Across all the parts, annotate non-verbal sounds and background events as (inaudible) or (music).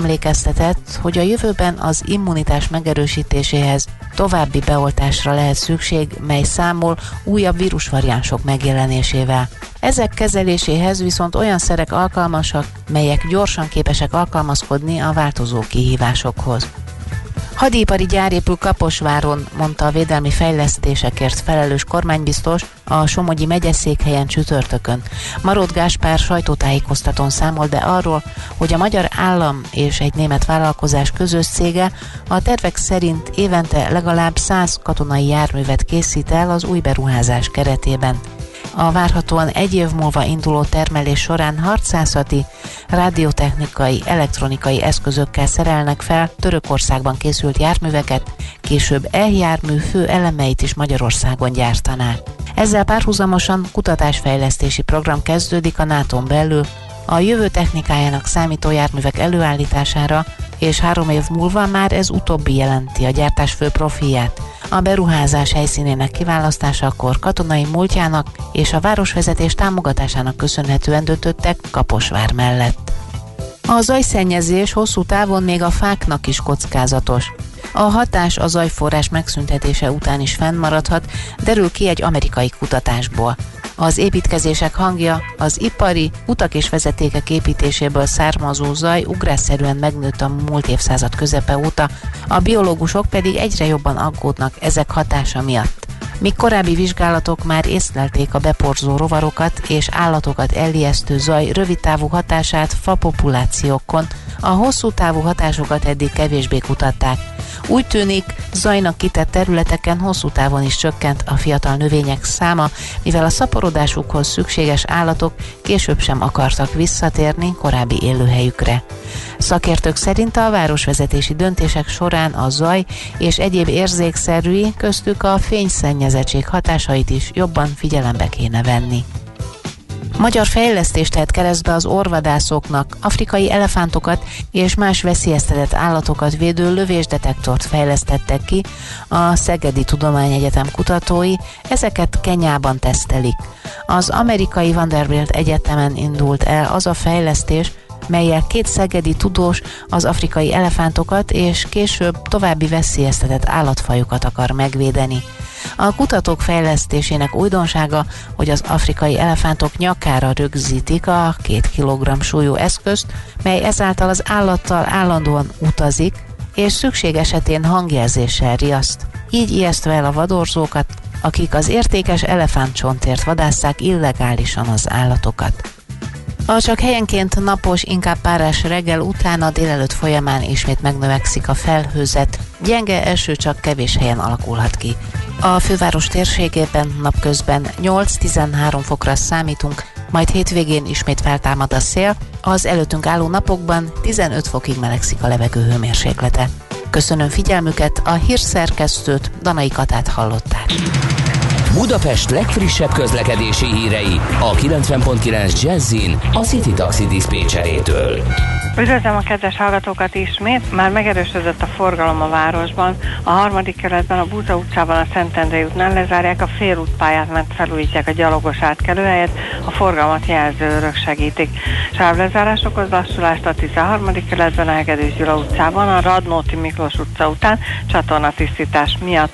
emlékeztetett, hogy a jövőben az immunitás megerősítéséhez további beoltásra lehet szükség, mely számol újabb vírusvariánsok megjelenésével. Ezek kezeléséhez viszont olyan szerek alkalmasak, melyek gyorsan képesek alkalmazkodni a változó kihívásokhoz. Hadipari gyár épül Kaposváron, mondta a védelmi fejlesztésekért felelős kormánybiztos a Somogyi megyeszékhelyen csütörtökön. Marott Gáspár sajtótájékoztatón számol be arról, hogy a magyar állam és egy német vállalkozás közös cége a tervek szerint évente legalább 100 katonai járművet készít el az új beruházás keretében. A várhatóan egy év múlva induló termelés során harcászati, rádiotechnikai, elektronikai eszközökkel szerelnek fel Törökországban készült járműveket, később e-jármű fő elemeit is Magyarországon gyártanák. Ezzel párhuzamosan kutatásfejlesztési program kezdődik a nato belül, a jövő technikájának számító járművek előállítására, és három év múlva már ez utóbbi jelenti a gyártás fő profilját. A beruházás helyszínének kiválasztásakor katonai múltjának és a városvezetés támogatásának köszönhetően döntöttek Kaposvár mellett. A zajszennyezés hosszú távon még a fáknak is kockázatos. A hatás a zajforrás megszüntetése után is fennmaradhat, derül ki egy amerikai kutatásból. Az építkezések hangja az ipari, utak és vezetékek építéséből származó zaj ugrásszerűen megnőtt a múlt évszázad közepe óta, a biológusok pedig egyre jobban aggódnak ezek hatása miatt. Míg korábbi vizsgálatok már észlelték a beporzó rovarokat és állatokat elijesztő zaj rövidtávú hatását fapopulációkon, a hosszú távú hatásokat eddig kevésbé kutatták. Úgy tűnik, zajnak kitett területeken hosszú távon is csökkent a fiatal növények száma, mivel a szaporodásukhoz szükséges állatok később sem akartak visszatérni korábbi élőhelyükre. Szakértők szerint a városvezetési döntések során a zaj és egyéb érzékszerű, köztük a fényszennyezettség hatásait is jobban figyelembe kéne venni. Magyar fejlesztést tehet keresztbe az orvadászoknak, afrikai elefántokat és más veszélyeztetett állatokat védő lövésdetektort fejlesztettek ki a Szegedi Tudományegyetem kutatói, ezeket Kenyában tesztelik. Az amerikai Vanderbilt Egyetemen indult el az a fejlesztés, melyel két szegedi tudós az afrikai elefántokat és később további veszélyeztetett állatfajokat akar megvédeni. A kutatók fejlesztésének újdonsága, hogy az afrikai elefántok nyakára rögzítik a két kilogramm súlyú eszközt, mely ezáltal az állattal állandóan utazik, és szükség esetén hangjelzéssel riaszt. Így ijesztve el a vadorzókat, akik az értékes elefántcsontért vadásszák illegálisan az állatokat. A csak helyenként napos, inkább párás reggel után a délelőtt folyamán ismét megnövekszik a felhőzet, gyenge eső csak kevés helyen alakulhat ki. A főváros térségében napközben 8-13 fokra számítunk, majd hétvégén ismét feltámad a szél, az előttünk álló napokban 15 fokig melegszik a levegő hőmérséklete. Köszönöm figyelmüket, a hírszerkesztőt, Danai Katát hallották. Budapest legfrissebb közlekedési hírei a 90.9 Jazzin a City Taxi Dispécsejétől. Üdvözlöm a kedves hallgatókat ismét. Már megerősödött a forgalom a városban. A harmadik keretben a Búza utcában a Szentendrei útnál lezárják a félútpályát, mert felújítják a gyalogos átkelőhelyet, a forgalmat jelzőrök segítik. Sávlezárás okoz lassulást a 13. keretben a Hegedűs Gyula utcában, a Radnóti Miklós utca után csatornatisztítás miatt.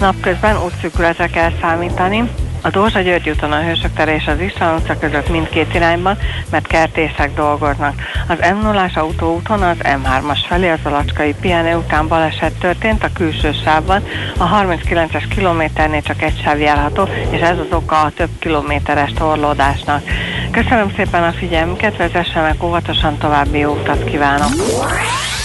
Napközben útszűkületre kell számítani, a Dózsa György úton a Hősök tere és az István utca között mindkét irányban, mert kertészek dolgoznak. Az m 0 autóúton az M3-as felé az Alacskai pihenő után baleset történt a külső sávban. A 39-es kilométernél csak egy sáv járható, és ez az oka a több kilométeres torlódásnak. Köszönöm szépen a figyelmüket, vezessenek óvatosan további jó utat kívánok!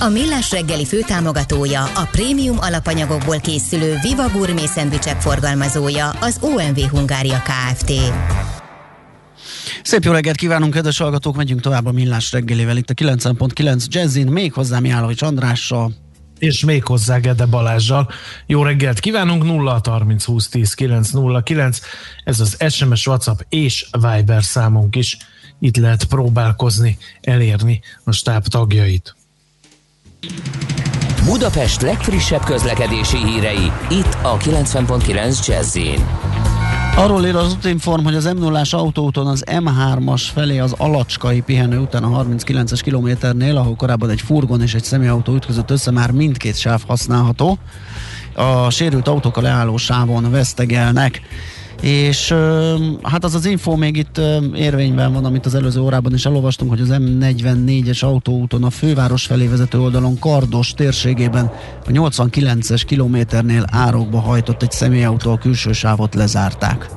A Millás reggeli főtámogatója, a prémium alapanyagokból készülő Viva Gourmet szendvicsek forgalmazója, az OMV Hungária Kft. Szép jó reggelt kívánunk, kedves hallgatók! Megyünk tovább a Millás reggelivel itt a 9.9 Jazzin, még hozzá Mihálovics Andrással, és még hozzá Gede Balázsjal. Jó reggelt kívánunk, 0 30 20 10 9 0 9. Ez az SMS, WhatsApp és Viber számunk is. Itt lehet próbálkozni, elérni a stáb tagjait. Budapest legfrissebb közlekedési hírei, itt a 90.9 jazz Arról ír az útinform, hogy az m 0 autóúton az M3-as felé az Alacskai pihenő után a 39-es kilométernél, ahol korábban egy furgon és egy személyautó ütközött össze, már mindkét sáv használható. A sérült autók a leálló sávon vesztegelnek és hát az az info még itt érvényben van, amit az előző órában is elolvastunk, hogy az M44-es autóúton a főváros felé vezető oldalon Kardos térségében a 89-es kilométernél árokba hajtott egy személyautó, a külső sávot lezárták.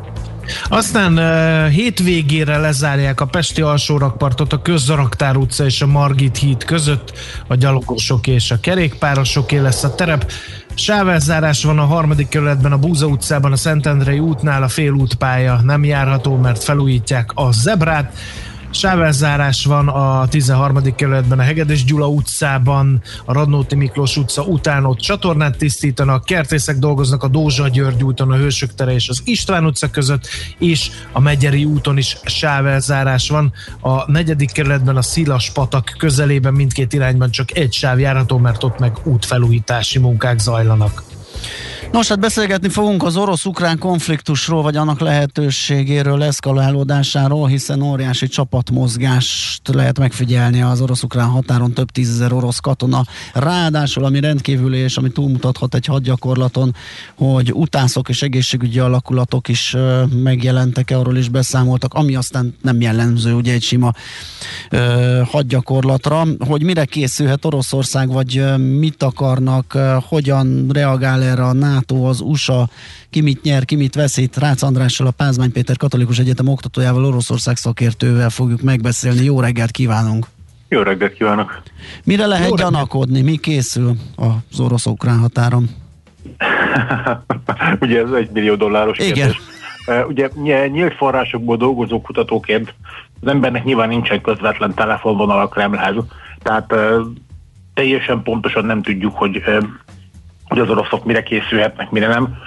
Aztán uh, hétvégére lezárják a Pesti alsórakpartot a Közzaraktár utca és a Margit híd között, a gyalogosok és a kerékpárosoké lesz a terep. Sávelzárás van a harmadik kerületben, a Búza utcában, a Szentendrei útnál a félútpálya nem járható, mert felújítják a zebrát. Sávelzárás van a 13. kerületben, a Hegedűs Gyula utcában, a Radnóti Miklós utca után ott csatornát tisztítanak, kertészek dolgoznak a Dózsa György úton, a Hősök tere és az István utca között, és a Megyeri úton is sávelzárás van. A negyedik kerületben a Szilas patak közelében mindkét irányban csak egy sáv járható, mert ott meg útfelújítási munkák zajlanak. Nos, hát beszélgetni fogunk az orosz-ukrán konfliktusról, vagy annak lehetőségéről, eszkalálódásáról, hiszen óriási csapatmozgást lehet megfigyelni az orosz-ukrán határon, több tízezer orosz katona. Ráadásul, ami rendkívül és ami túlmutathat egy hadgyakorlaton, hogy utászok és egészségügyi alakulatok is megjelentek, arról is beszámoltak, ami aztán nem jellemző ugye egy sima ö, hadgyakorlatra, hogy mire készülhet Oroszország, vagy mit akarnak, hogyan reagál erre a NATO, az USA, ki mit nyer, ki mit veszít. Rácz Andrással, a Pázmány Péter Katolikus Egyetem oktatójával, Oroszország szakértővel fogjuk megbeszélni. Jó reggelt kívánunk! Jó reggelt kívánok! Mire lehet Jó gyanakodni? Mi készül az orosz-ukrán határon? (laughs) Ugye ez egy millió dolláros Igen. kérdés. Ugye nyílt forrásokból dolgozó kutatóként az embernek nyilván nincsen közvetlen telefonvonal a Kremlhez, tehát teljesen pontosan nem tudjuk, hogy hogy az oroszok mire készülhetnek, mire nem.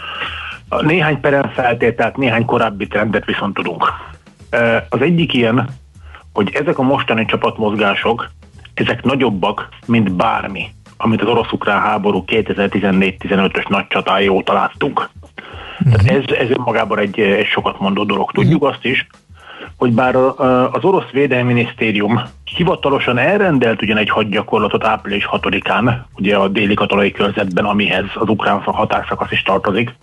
Néhány perem feltételt, néhány korábbi trendet viszont tudunk. Az egyik ilyen, hogy ezek a mostani csapatmozgások, ezek nagyobbak, mint bármi, amit az orosz-ukrán háború 2014-15-ös nagy csatája óta láttunk. Tehát ez, ez önmagában egy, egy sokat mondó dolog. Tudjuk uh-huh. azt is, hogy bár az orosz védelmi minisztérium hivatalosan elrendelt ugyan egy hadgyakorlatot április 6-án, ugye a déli katonai körzetben, amihez az ukrán határszakasz is tartozik,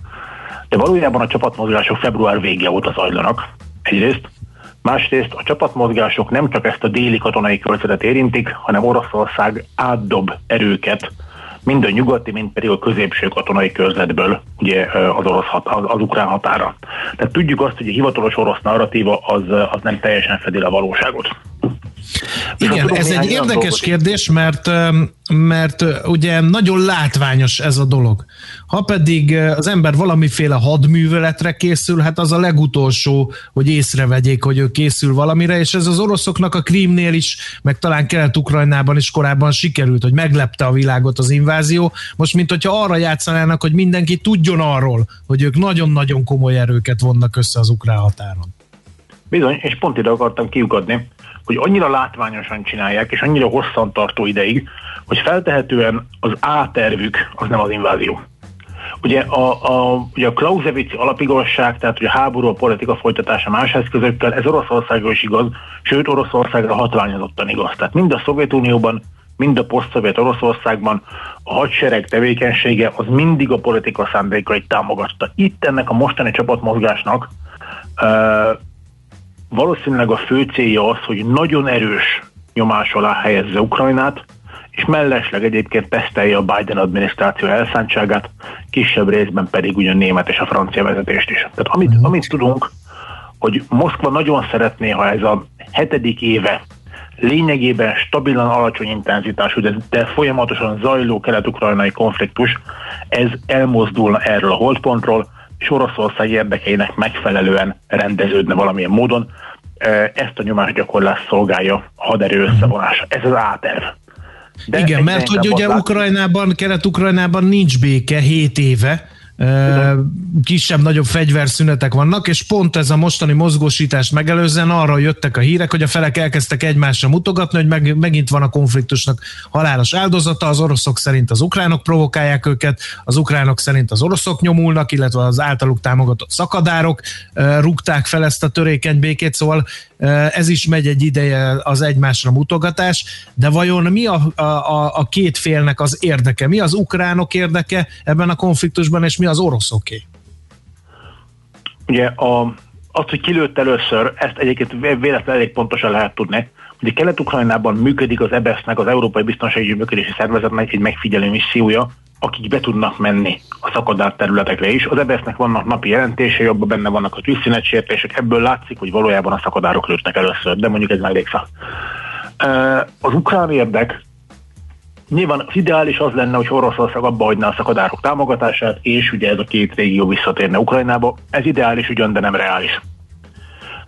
de valójában a csapatmozgások február vége óta zajlanak. Egyrészt. Másrészt a csapatmozgások nem csak ezt a déli katonai körzetet érintik, hanem Oroszország átdob erőket mind a nyugati, mind pedig a középső katonai körzetből ugye az, orosz hat, az, az ukrán határa. Tehát tudjuk azt, hogy a hivatalos orosz narratíva az, az nem teljesen fedi a valóságot. Igen, ez egy érdekes dolgot. kérdés, mert, mert ugye nagyon látványos ez a dolog. Ha pedig az ember valamiféle hadműveletre készül, hát az a legutolsó, hogy észrevegyék, hogy ő készül valamire, és ez az oroszoknak a Krímnél is, meg talán Kelet-Ukrajnában is korábban sikerült, hogy meglepte a világot az invázió. Most, mint hogyha arra játszanának, hogy mindenki tudjon arról, hogy ők nagyon-nagyon komoly erőket vonnak össze az ukrán határon. Bizony, és pont ide akartam kiukadni, hogy annyira látványosan csinálják, és annyira hosszantartó ideig, hogy feltehetően az A-tervük az nem az invázió. Ugye a, a, ugye a Clausewitz alapigazság, tehát hogy a háború, a politika folytatása más eszközökkel, ez Oroszországra is igaz, sőt Oroszországra hatványozottan igaz. Tehát mind a Szovjetunióban, mind a poszt Oroszországban a hadsereg tevékenysége az mindig a politika szándékait támogatta. Itt ennek a mostani csapatmozgásnak valószínűleg a fő célja az, hogy nagyon erős nyomás alá helyezze Ukrajnát, és mellesleg egyébként tesztelje a Biden adminisztráció elszántságát, kisebb részben pedig ugyan német és a francia vezetést is. Tehát amit, uh-huh. amit tudunk, hogy Moszkva nagyon szeretné, ha ez a hetedik éve lényegében stabilan alacsony intenzitású, de, de folyamatosan zajló kelet-ukrajnai konfliktus, ez elmozdulna erről a holdpontról, és Oroszország érdekeinek megfelelően rendeződne valamilyen módon. Ezt a nyomásgyakorlás szolgálja a haderő összevonása. Ez az áterv. De Igen, mert hogy ugye Ukrajnában, Kelet-Ukrajnában nincs béke 7 éve, kisebb-nagyobb fegyverszünetek vannak, és pont ez a mostani mozgósítást megelőzően arra jöttek a hírek, hogy a felek elkezdtek egymásra mutogatni, hogy meg, megint van a konfliktusnak halálos áldozata, az oroszok szerint az ukránok provokálják őket, az ukránok szerint az oroszok nyomulnak, illetve az általuk támogatott szakadárok rúgták fel ezt a törékeny békét, szóval ez is megy egy ideje az egymásra mutogatás, de vajon mi a, a, a két félnek az érdeke? Mi az ukránok érdeke ebben a konfliktusban, és mi az oroszoké? Ugye a, azt, hogy kilőtt először, ezt egyébként véletlenül elég pontosan lehet tudni. Ugye Kelet-Ukrajnában működik az EBS-nek, az Európai Biztonsági Működési Szervezetnek egy megfigyelő missziója, akik be tudnak menni a szakadár területekre is. Az EBS-nek vannak napi jelentései, abban benne vannak a tűzszünetsértések, ebből látszik, hogy valójában a szakadárok lőttek először, de mondjuk ez mellékszál. Az ukrán érdek Nyilván az ideális az lenne, hogy Oroszország abba hagyná a szakadárok támogatását, és ugye ez a két régió visszatérne Ukrajnába. Ez ideális ugyan, de nem reális.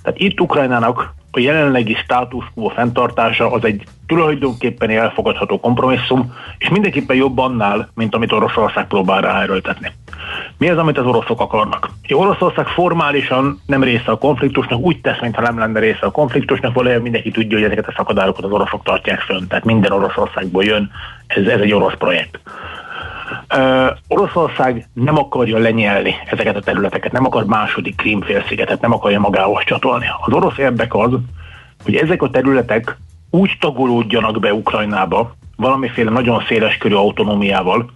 Tehát itt Ukrajnának a jelenlegi státusz quo fenntartása az egy tulajdonképpen elfogadható kompromisszum, és mindenképpen jobb annál, mint amit Oroszország próbál ráerőltetni. Mi az, amit az oroszok akarnak? Oroszország formálisan nem része a konfliktusnak, úgy tesz, mintha nem lenne része a konfliktusnak, valójában mindenki tudja, hogy ezeket a szakadárokat az oroszok tartják fönn, tehát minden Oroszországból jön, ez, ez egy orosz projekt. Oroszország nem akarja lenyelni ezeket a területeket, nem akar második Krímfélszigetet, nem akarja magához csatolni. Az orosz érdek az, hogy ezek a területek úgy tagolódjanak be Ukrajnába, valamiféle nagyon széles körű autonómiával,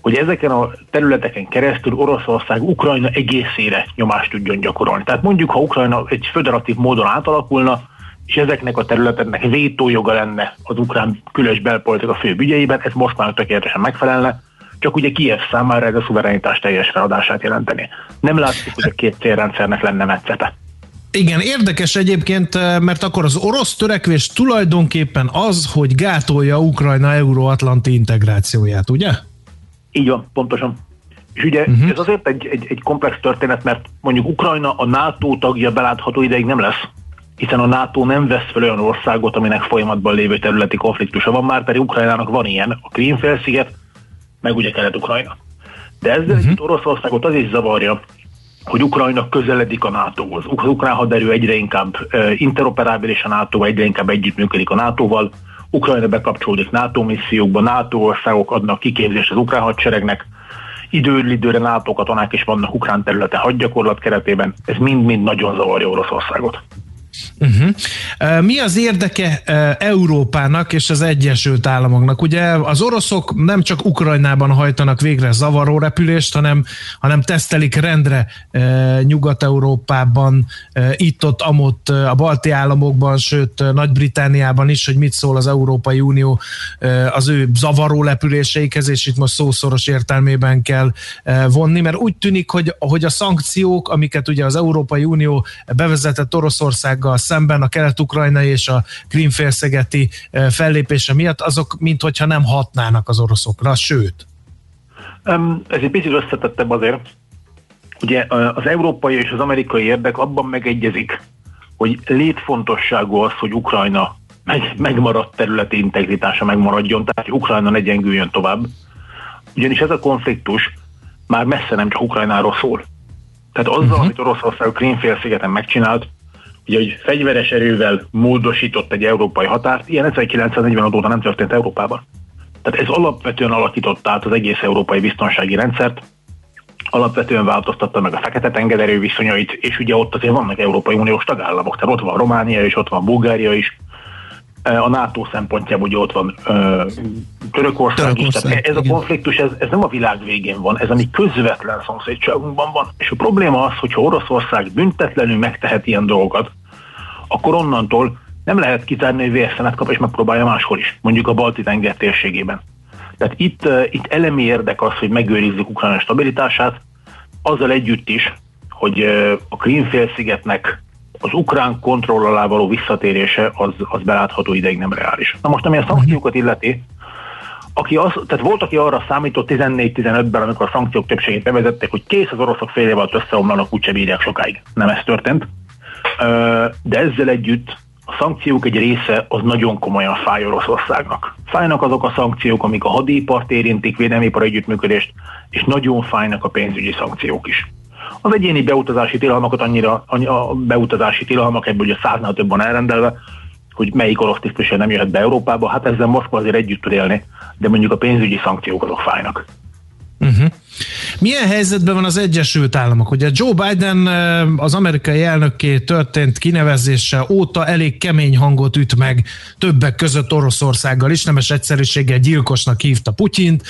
hogy ezeken a területeken keresztül Oroszország Ukrajna egészére nyomást tudjon gyakorolni. Tehát mondjuk, ha Ukrajna egy föderatív módon átalakulna, és ezeknek a területeknek vétójoga lenne az ukrán külös belpolitika fő ügyeiben, ez most már tökéletesen megfelelne, csak ugye Kiev számára ez a szuverenitás teljes feladását jelenteni. Nem látszik, hogy a két célrendszernek lenne metszete. Igen, érdekes egyébként, eh, mert akkor az orosz törekvés tulajdonképpen az, hogy gátolja Ukrajna euróatlanti integrációját, ugye? Így van, pontosan. És ugye uh-huh. ez azért egy, egy, egy komplex történet, mert mondjuk Ukrajna a NATO tagja belátható ideig nem lesz, hiszen a NATO nem vesz fel olyan országot, aminek folyamatban lévő területi konfliktusa van már, pedig Ukrajnának van ilyen, a Krímfélsziget, meg ugye Kelet-Ukrajna. De ezzel uh-huh. Oroszországot az is zavarja, hogy Ukrajna közeledik a NATO-hoz. Az ukrán haderő egyre inkább interoperábilis a NATO, egyre inkább együttműködik a NATO-val, Ukrajna bekapcsolódik NATO missziókba, NATO országok adnak kiképzést az ukrán hadseregnek, időről időre NATO katonák is vannak ukrán területen hadgyakorlat keretében, ez mind-mind nagyon zavarja Oroszországot. Uh-huh. Mi az érdeke Európának és az Egyesült Államoknak? Ugye az oroszok nem csak Ukrajnában hajtanak végre zavaró repülést, hanem, hanem tesztelik rendre Nyugat-Európában, itt-ott, amott a balti államokban, sőt Nagy-Britániában is, hogy mit szól az Európai Unió az ő zavaró repüléseikhez, és itt most szószoros értelmében kell vonni, mert úgy tűnik, hogy, hogy a szankciók, amiket ugye az Európai Unió bevezetett Oroszországgal szemben a kelet-ukrajnai és a krímfélszegeti fellépése miatt, azok minthogyha nem hatnának az oroszokra, sőt. Ez egy picit összetettebb azért. Ugye az európai és az amerikai érdek abban megegyezik, hogy létfontosságú az, hogy Ukrajna meg, megmaradt területi integritása megmaradjon, tehát hogy Ukrajna ne gyengüljön tovább. Ugyanis ez a konfliktus már messze nem csak Ukrajnáról szól. Tehát azzal, uh-huh. amit Oroszország a Krímfélszigeten megcsinált, ugye, hogy fegyveres erővel módosított egy európai határt, ilyen 1940 óta nem történt Európában. Tehát ez alapvetően alakította át az egész európai biztonsági rendszert, alapvetően változtatta meg a Fekete-tenger viszonyait, és ugye ott azért vannak Európai Uniós tagállamok, tehát ott van Románia és ott van Bulgária is. A NATO szempontjából ugye ott van Törökország, Törökország is. Tehát ez igen. a konfliktus, ez, ez nem a világ végén van, ez a mi közvetlen szomszédságunkban van. És a probléma az, hogyha Oroszország büntetlenül megtehet ilyen dolgokat, akkor onnantól nem lehet kizárni, hogy vérszemet kap és megpróbálja máshol is, mondjuk a balti tenger térségében. Tehát itt, itt elemi érdek az, hogy megőrizzük Ukrajna stabilitását, azzal együtt is, hogy a Krímfélszigetnek az ukrán kontroll alá való visszatérése az, az belátható ideig nem reális. Na most, ami a szankciókat illeti, aki az, tehát volt, aki arra számított 14-15-ben, amikor a szankciók többségét bevezették, hogy kész az oroszok fél év alatt összeomlanak, úgyse bírják sokáig. Nem ez történt. De ezzel együtt a szankciók egy része az nagyon komolyan fáj Oroszországnak. Fájnak azok a szankciók, amik a hadipart érintik, védelmipar együttműködést, és nagyon fájnak a pénzügyi szankciók is. Az egyéni beutazási tilalmakat annyira, annyi, a beutazási tilalmak ebből ugye száznál több van elrendelve, hogy melyik orosz tisztviselő nem jöhet be Európába, hát ezzel Moszkva azért együtt tud élni, de mondjuk a pénzügyi szankciók azok fájnak. Uh-huh. Milyen helyzetben van az Egyesült Államok? Ugye Joe Biden az amerikai elnökké történt kinevezése óta elég kemény hangot üt meg többek között Oroszországgal is, nemes egyszerűséggel gyilkosnak hívta Putyint.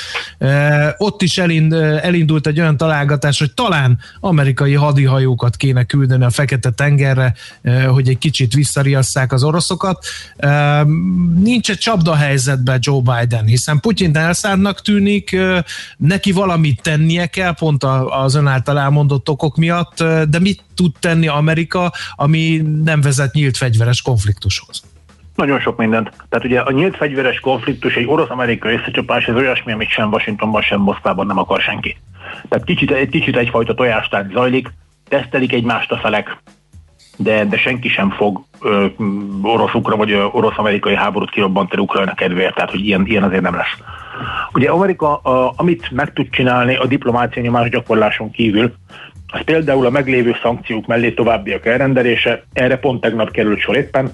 Ott is elindult egy olyan találgatás, hogy talán amerikai hadihajókat kéne küldeni a Fekete-tengerre, hogy egy kicsit visszariasszák az oroszokat. Nincs egy csapda helyzetben Joe Biden, hiszen Putyin elszárnak tűnik, neki valamit tennie kell, pont az ön által elmondott okok miatt, de mit tud tenni Amerika, ami nem vezet nyílt fegyveres konfliktushoz? Nagyon sok mindent. Tehát ugye a nyílt fegyveres konfliktus, egy orosz-amerikai összecsapás, ez olyasmi, amit sem Washingtonban, sem Moszkvában nem akar senki. Tehát kicsit, egy kicsit egyfajta tojástát zajlik, tesztelik egymást a felek, de, de senki sem fog orosz-ukra vagy orosz-amerikai háborút kirobbantani Ukrajna kedvéért, tehát hogy ilyen, ilyen azért nem lesz. Ugye Amerika, a, amit meg tud csinálni a diplomácia nyomás gyakorláson kívül, az például a meglévő szankciók mellé továbbiak elrendelése, erre pont tegnap került sor éppen,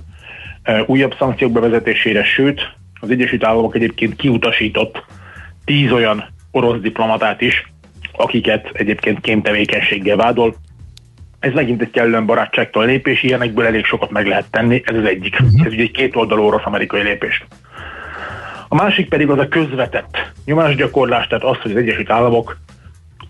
újabb szankciók bevezetésére, sőt, az Egyesült Államok egyébként kiutasított tíz olyan orosz diplomatát is, akiket egyébként kémtevékenységgel vádol. Ez megint egy kellően barátságtól lépés, ilyenekből elég sokat meg lehet tenni, ez az egyik. Ez ugye egy két oldalú orosz-amerikai lépés. A másik pedig az a közvetett nyomásgyakorlás, tehát az, hogy az Egyesült Államok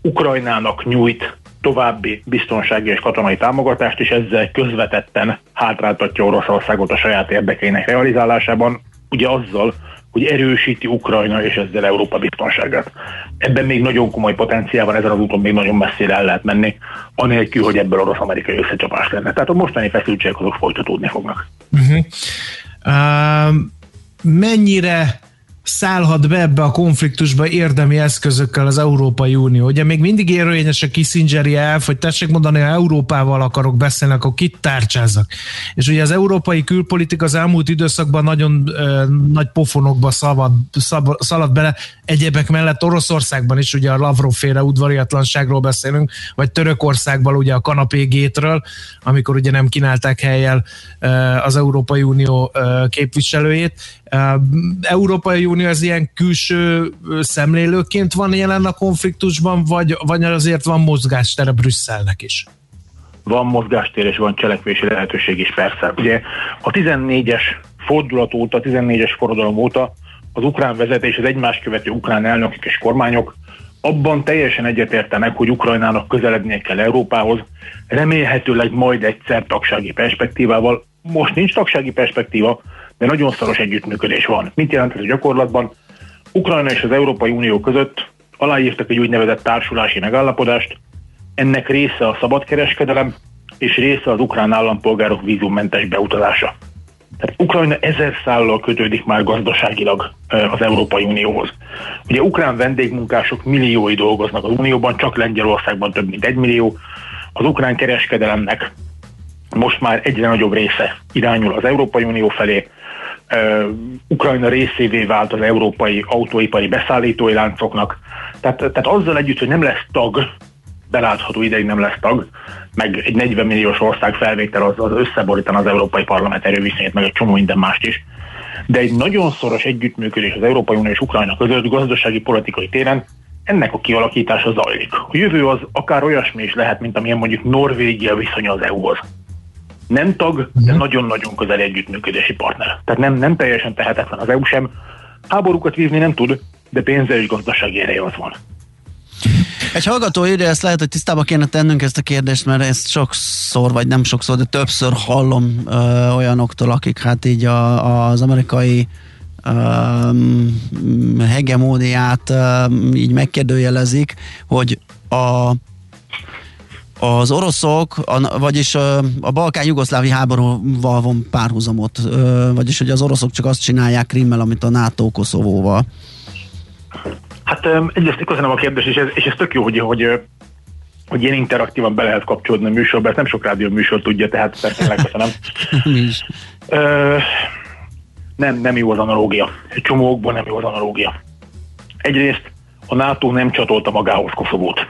Ukrajnának nyújt további biztonsági és katonai támogatást, és ezzel közvetetten hátráltatja Oroszországot a saját érdekeinek realizálásában, ugye azzal, hogy erősíti Ukrajna és ezzel Európa biztonságát. Ebben még nagyon komoly potenciál van, ezen az úton még nagyon messzire el lehet menni, anélkül, hogy ebből orosz-amerikai összecsapás lenne. Tehát a mostani feszültségek azok folytatódni fognak. Uh-huh. Uh, mennyire szállhat be ebbe a konfliktusba érdemi eszközökkel az Európai Unió. Ugye még mindig érvényes a Kissingeri elf, hogy tessék mondani, ha Európával akarok beszélni, akkor kit tárcsázzak. És ugye az európai külpolitika az elmúlt időszakban nagyon ö, nagy pofonokba szalad, szab, szalad bele, egyébek mellett Oroszországban is, ugye a Lavrov féle udvariatlanságról beszélünk, vagy Törökországban ugye a kanapégétről, amikor ugye nem kínálták helyel az Európai Unió képviselőjét. Európai Unió az ilyen külső szemlélőként van jelen a konfliktusban, vagy, vagy azért van mozgástere Brüsszelnek is? Van mozgástér és van cselekvési lehetőség is persze. Ugye a 14-es fordulat óta, a 14-es forradalom óta az ukrán vezetés, az egymás követő ukrán elnökök és kormányok abban teljesen egyetértenek, hogy Ukrajnának közelednie kell Európához, remélhetőleg majd egyszer tagsági perspektívával. Most nincs tagsági perspektíva, de nagyon szoros együttműködés van. Mit jelent ez a gyakorlatban? Ukrajna és az Európai Unió között aláírtak egy úgynevezett társulási megállapodást, ennek része a szabadkereskedelem, és része az ukrán állampolgárok vízummentes beutazása. Tehát Ukrajna ezer szállal kötődik már gazdaságilag az Európai Unióhoz. Ugye ukrán vendégmunkások milliói dolgoznak az Unióban, csak Lengyelországban több mint egy millió. Az ukrán kereskedelemnek most már egyre nagyobb része irányul az Európai Unió felé. Ukrajna részévé vált az európai autóipari beszállítói láncoknak. Tehát, tehát azzal együtt, hogy nem lesz tag, belátható ideig nem lesz tag, meg egy 40 milliós ország felvétel az, az összeborítan az Európai Parlament erőviszonyét, meg egy csomó minden mást is. De egy nagyon szoros együttműködés az Európai Unió és Ukrajna között gazdasági politikai téren ennek a kialakítása zajlik. A jövő az akár olyasmi is lehet, mint amilyen mondjuk Norvégia viszonya az EU-hoz. Nem tag, de nagyon-nagyon közel együttműködési partner. Tehát nem, nem teljesen tehetetlen az EU sem. Háborúkat vívni nem tud, de pénzzel és gazdasági ereje az van. Egy hallgató írja, ezt lehet, hogy tisztába kéne tennünk ezt a kérdést, mert ezt sokszor, vagy nem sokszor, de többször hallom ö, olyanoktól, akik hát így a, az amerikai ö, hegemóniát így megkérdőjelezik, hogy a az oroszok, a, vagyis a, balkán-jugoszlávi háborúval van párhuzamot, vagyis hogy az oroszok csak azt csinálják Krimmel, amit a NATO Koszovóval. Hát egyrészt köszönöm a kérdést, és ez, és ez tök jó, hogy, hogy, hogy ilyen interaktívan be lehet kapcsolódni a műsorba, ezt nem sok rádió műsor tudja, tehát persze (laughs) megköszönöm. Mi is. Ö, nem, nem jó az analógia. Egy csomókból nem jó az analógia. Egyrészt a NATO nem csatolta magához Koszovót.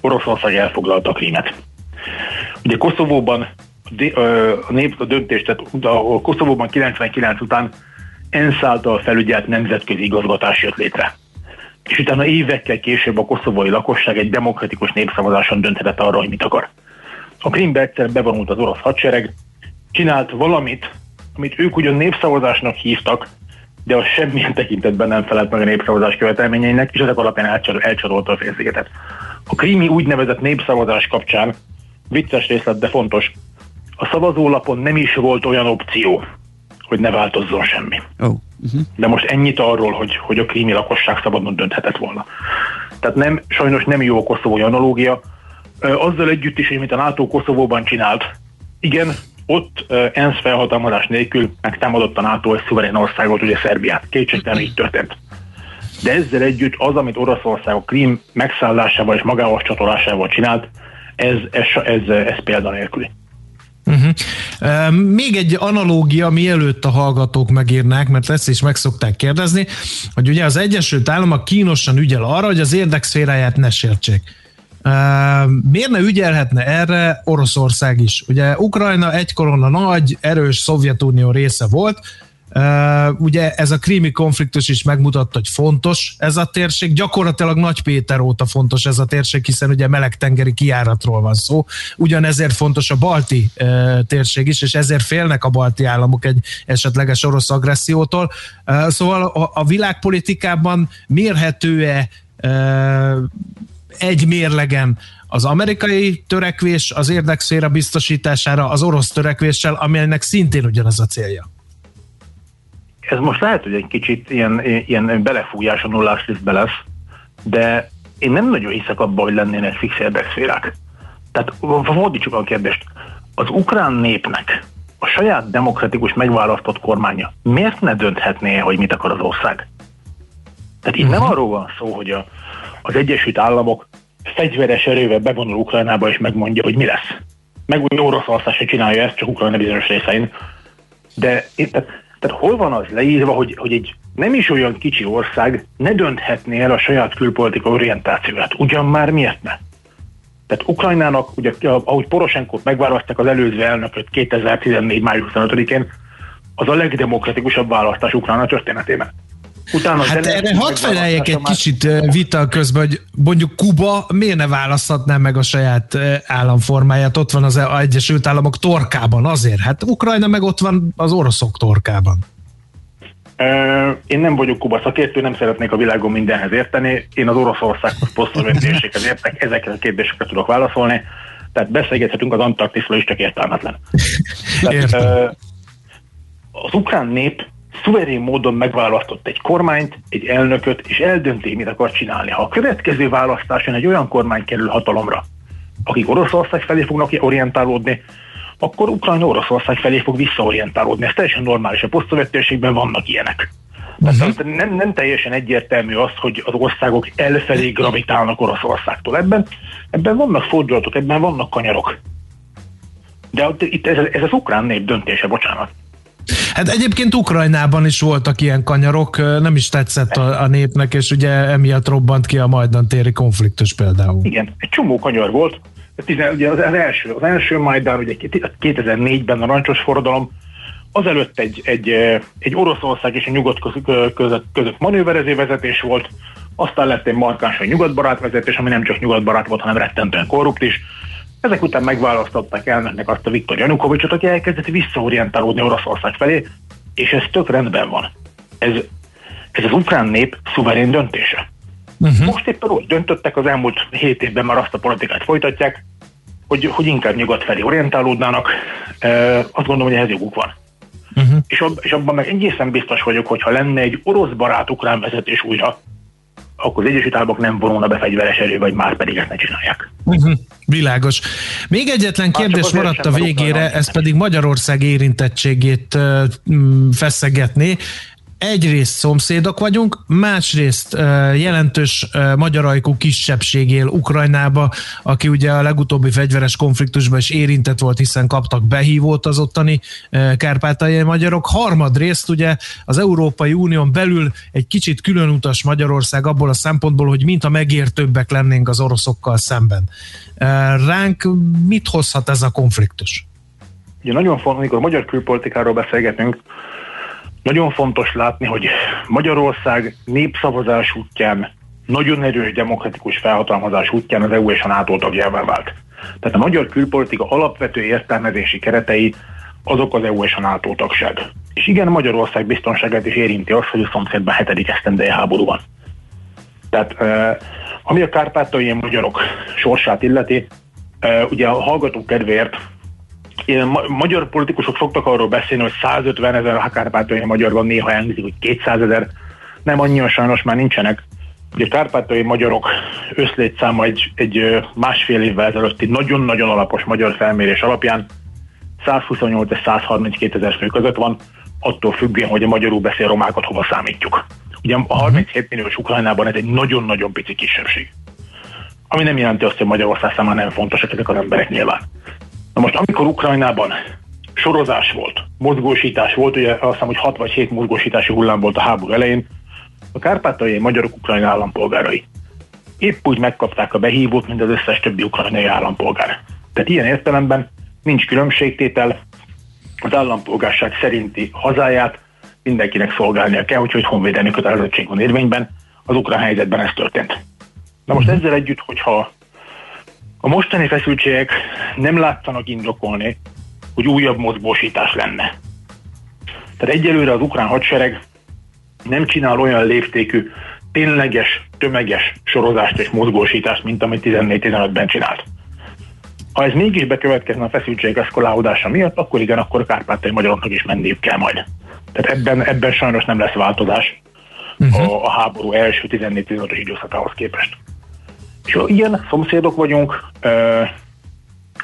Oroszország elfoglalta a Krímet. Ugye Koszovóban a nép a döntést, tehát a Koszovóban 99 után ENSZ által felügyelt nemzetközi igazgatás jött létre és utána évekkel később a koszovói lakosság egy demokratikus népszavazáson dönthetett arra, hogy mit akar. A Krimbe egyszer bevonult az orosz hadsereg, csinált valamit, amit ők ugyan népszavazásnak hívtak, de az semmilyen tekintetben nem felelt meg a népszavazás követelményeinek, és ezek alapján elcsarolta a félszigetet. A krími úgynevezett népszavazás kapcsán, vicces részlet, de fontos, a szavazólapon nem is volt olyan opció, hogy ne változzon semmi. Oh. Uh-huh. De most ennyit arról, hogy, hogy a krími lakosság szabadon dönthetett volna. Tehát nem, sajnos nem jó a koszovói analógia. Azzal együtt is, amit a NATO Koszovóban csinált, igen, ott ENSZ felhatalmazás nélkül megtámadott a NATO egy szuverén országot, ugye Szerbiát. Kétségtelen így történt. De ezzel együtt az, amit Oroszország a Krím megszállásával és magához csatolásával csinált, ez, ez, ez, ez példanélküli. Uh-huh. Uh, még egy analógia, mielőtt a hallgatók megírnák, mert ezt is meg szokták kérdezni, hogy ugye az Egyesült Államok kínosan ügyel arra, hogy az érdekszféráját ne sértsék. Miért ne ügyelhetne erre Oroszország is? Ugye Ukrajna egykoron a nagy, erős Szovjetunió része volt, ugye ez a krími konfliktus is megmutatta, hogy fontos ez a térség. Gyakorlatilag Nagy Péter óta fontos ez a térség, hiszen ugye melegtengeri kiáratról van szó. Ugyanezért fontos a balti térség is, és ezért félnek a balti államok egy esetleges orosz agressziótól. Szóval a, világpolitikában mérhető-e egy mérlegen az amerikai törekvés az érdekszféra biztosítására az orosz törekvéssel, amelynek szintén ugyanaz a célja? Ez most lehet, hogy egy kicsit ilyen, ilyen belefújás a nullás lisztbe lesz, de én nem nagyon hiszek abban, hogy lennének fix érdekszférák. Tehát fordítsuk a kérdést. Az ukrán népnek a saját demokratikus megválasztott kormánya miért ne dönthetné, hogy mit akar az ország? Tehát itt nem mhm. arról van szó, hogy a, az Egyesült Államok fegyveres erővel bevonul Ukrajnába és megmondja, hogy mi lesz. Meg úgy Oroszország se csinálja ezt, csak Ukrajna bizonyos részein. De tehát tehát hol van az leírva, hogy, hogy egy nem is olyan kicsi ország ne dönthetné el a saját külpolitika orientációját? Ugyan már miért ne? Tehát Ukrajnának, ugye ahogy Poroshenkot megválasztják az előző elnököt 2014. május 25-én, az a legdemokratikusabb választás Ukrajna történetében. Utána hát erre hadd feleljek egy kicsit vita közben, hogy mondjuk Kuba miért ne választhatná meg a saját államformáját? Ott van az Egyesült Államok torkában azért. Hát Ukrajna meg ott van az oroszok torkában. Én nem vagyok Kuba szakértő, nem szeretnék a világon mindenhez érteni. Én az Oroszországhoz posztszovjetérséghez értek, ezekre a kérdésekre tudok válaszolni. Tehát beszélgethetünk az Antarktiszról is, csak értelmetlen. (laughs) Tehát, az ukrán nép szuverén módon megválasztott egy kormányt, egy elnököt, és eldönti, mit akar csinálni. Ha a következő választáson egy olyan kormány kerül hatalomra, akik Oroszország felé fognak orientálódni, akkor Ukrajna Oroszország felé fog visszaorientálódni. Ez teljesen normális. A posztszövettérségben vannak ilyenek. Uh-huh. nem, nem teljesen egyértelmű az, hogy az országok elfelé gravitálnak Oroszországtól. Ebben, ebben vannak fordulatok, ebben vannak kanyarok. De itt ez, ez az ukrán nép döntése, bocsánat. Hát egyébként Ukrajnában is voltak ilyen kanyarok, nem is tetszett a, a népnek, és ugye emiatt robbant ki a Majdan téri konfliktus például. Igen, egy csomó kanyar volt. Ugye az, első, az első Majdan, ugye 2004-ben a rancsos forradalom, azelőtt egy, egy, egy Oroszország és a nyugat között, között manőverező vezetés volt, aztán lett egy markánsan nyugatbarát vezetés, ami nem csak nyugatbarát volt, hanem rettentően korrupt is. Ezek után megválasztották elnöknek azt a Viktor Janukovicsot, aki elkezdett visszaorientálódni Oroszország felé, és ez tök rendben van. Ez, ez az ukrán nép szuverén döntése. Uh-huh. Most éppen úgy döntöttek, az elmúlt hét évben már azt a politikát folytatják, hogy, hogy inkább nyugat felé orientálódnának. E, azt gondolom, hogy ehhez joguk van. Uh-huh. És, ab, és abban meg egészen biztos vagyok, hogy ha lenne egy orosz barát ukrán vezetés újra, akkor az Egyesült Államok nem vonulna be fegyveres erőbe, vagy már pedig ezt ne csinálják. Uh-huh. Világos. Még egyetlen kérdés maradt a végére, ez pedig Magyarország érintettségét feszegetné egyrészt szomszédok vagyunk, másrészt jelentős magyar ajkú kisebbség él Ukrajnába, aki ugye a legutóbbi fegyveres konfliktusban is érintett volt, hiszen kaptak behívót az ottani kárpátaljai magyarok. Harmadrészt ugye az Európai Unión belül egy kicsit különutas Magyarország abból a szempontból, hogy mint a megértőbbek lennénk az oroszokkal szemben. Ránk mit hozhat ez a konfliktus? Ugye nagyon fontos, amikor magyar külpolitikáról beszélgetünk, nagyon fontos látni, hogy Magyarország népszavazás útján, nagyon erős demokratikus felhatalmazás útján az EU és a NATO tagjává vált. Tehát a magyar külpolitika alapvető értelmezési keretei azok az EU és a NATO tagság. És igen, Magyarország biztonságát is érinti az, hogy a szomszédban hetedik esztendeje háború van. Tehát ami a kárpátai magyarok sorsát illeti, ugye a hallgatók kedvéért ma- magyar politikusok szoktak arról beszélni, hogy 150 ezer kárpátai magyar van, néha elhangzik, hogy 200 ezer. Nem annyian sajnos már nincsenek. Ugye a kárpátai magyarok összlétszáma egy, egy másfél évvel ezelőtti nagyon-nagyon alapos magyar felmérés alapján 128 és 132 ezer fő között van, attól függően, hogy a magyarul beszél romákat hova számítjuk. Ugye a 37 milliós Ukrajnában ez egy nagyon-nagyon pici kisebbség. Ami nem jelenti azt, hogy Magyarország számára nem fontosak ezek az emberek nyilván. Na most, amikor Ukrajnában sorozás volt, mozgósítás volt, ugye azt hiszem, hogy 6 vagy 7 mozgósítási hullám volt a háború elején, a kárpátaljai magyarok ukrajna állampolgárai épp úgy megkapták a behívót, mint az összes többi ukrajnai állampolgár. Tehát ilyen értelemben nincs különbségtétel, az állampolgárság szerinti hazáját mindenkinek szolgálnia kell, úgyhogy honvédelmi kötelezettség van érvényben, az ukrán helyzetben ez történt. Na most ezzel együtt, hogyha a mostani feszültségek nem látszanak indokolni, hogy újabb mozgósítás lenne. Tehát egyelőre az ukrán hadsereg nem csinál olyan léptékű, tényleges, tömeges sorozást és mozgósítást, mint amit 14-15-ben csinált. Ha ez mégis bekövetkezne a feszültség eszkolálódása miatt, akkor igen, akkor kárpátai magyaroknak is menniük kell majd. Tehát ebben, ebben sajnos nem lesz változás uh-huh. a, a háború első 14-15-ös időszakához képest. És ilyen szomszédok vagyunk,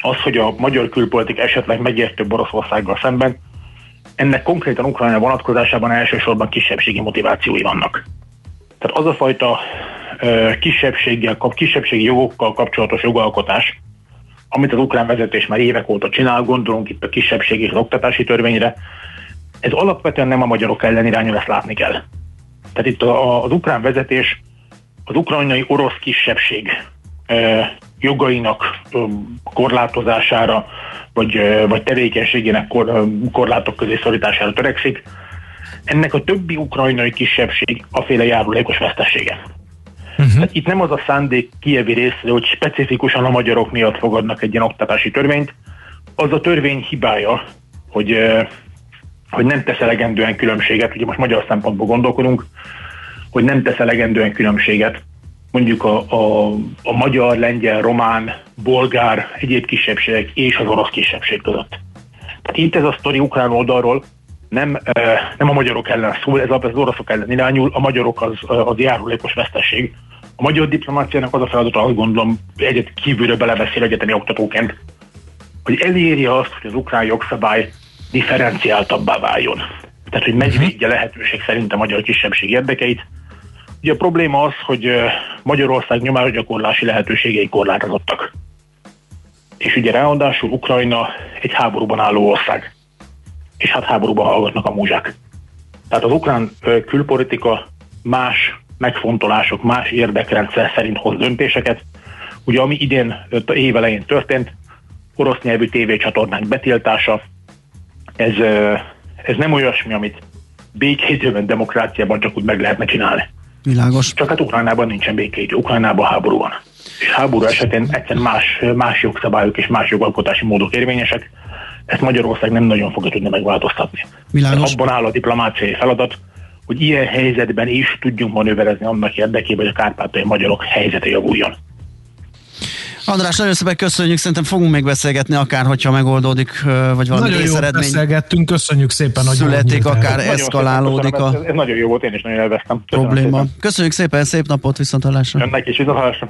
az, hogy a magyar külpolitik esetleg megértő Oroszországgal szemben, ennek konkrétan Ukrajna vonatkozásában elsősorban kisebbségi motivációi vannak. Tehát az a fajta kisebbséggel, kisebbségi jogokkal kapcsolatos jogalkotás, amit az ukrán vezetés már évek óta csinál, gondolunk itt a kisebbségi és oktatási törvényre, ez alapvetően nem a magyarok ellen irányul, ezt látni kell. Tehát itt az ukrán vezetés az ukrajnai orosz kisebbség jogainak korlátozására, vagy, vagy tevékenységének kor, korlátok közé szorítására törekszik. Ennek a többi ukrajnai kisebbség a féle járulékos vesztessége. Uh-huh. Tehát itt nem az a szándék kievi részre, hogy specifikusan a magyarok miatt fogadnak egy ilyen oktatási törvényt, az a törvény hibája, hogy, hogy nem tesz elegendően különbséget, ugye most magyar szempontból gondolkodunk, hogy nem tesz elegendően különbséget mondjuk a, a, a magyar, lengyel, román, bolgár, egyéb kisebbségek és az orosz kisebbség között. Tehát itt ez a sztori ukrán oldalról nem, nem a magyarok ellen szól, ez az oroszok ellen irányul, a magyarok az, az járulékos vesztesség. A magyar diplomáciának az a feladata, azt gondolom, egyet kívülről belebeszél egyetemi oktatóként, hogy elérje azt, hogy az ukrán jogszabály differenciáltabbá váljon. Tehát, hogy megvédje lehetőség szerint a magyar kisebbség érdekeit, Ugye a probléma az, hogy Magyarország nyomásgyakorlási lehetőségei korlátozottak. És ugye ráadásul Ukrajna egy háborúban álló ország. És hát háborúban hallgatnak a múzsák. Tehát az ukrán külpolitika más megfontolások, más érdekrendszer szerint hoz döntéseket. Ugye ami idén évelején történt, orosz nyelvű tévécsatornák betiltása, ez, ez nem olyasmi, amit békédőben demokráciában csak úgy meg lehetne csinálni. Világos. Csak hát Ukrajnában nincsen békégy, Ukrajnában háború van. és háború esetén egyszerűen más, más jogszabályok és más jogalkotási módok érvényesek. Ezt Magyarország nem nagyon fogja tudni megváltoztatni. Világos. Abban áll a diplomáciai feladat, hogy ilyen helyzetben is tudjunk manőverezni annak érdekében, hogy a kárpátai magyarok helyzete javuljon. András, nagyon szépen köszönjük, szerintem fogunk még beszélgetni, akár hogyha megoldódik, vagy valami nagyon jó beszélgettünk, köszönjük szépen, hogy születik, akár nagyon eszkalálódik a ez, ez, nagyon jó volt, én is nagyon elvesztem. Köszönöm probléma. Szépen. Köszönjük szépen, szép napot, viszont hallásra. Önnek is viszont hallásra.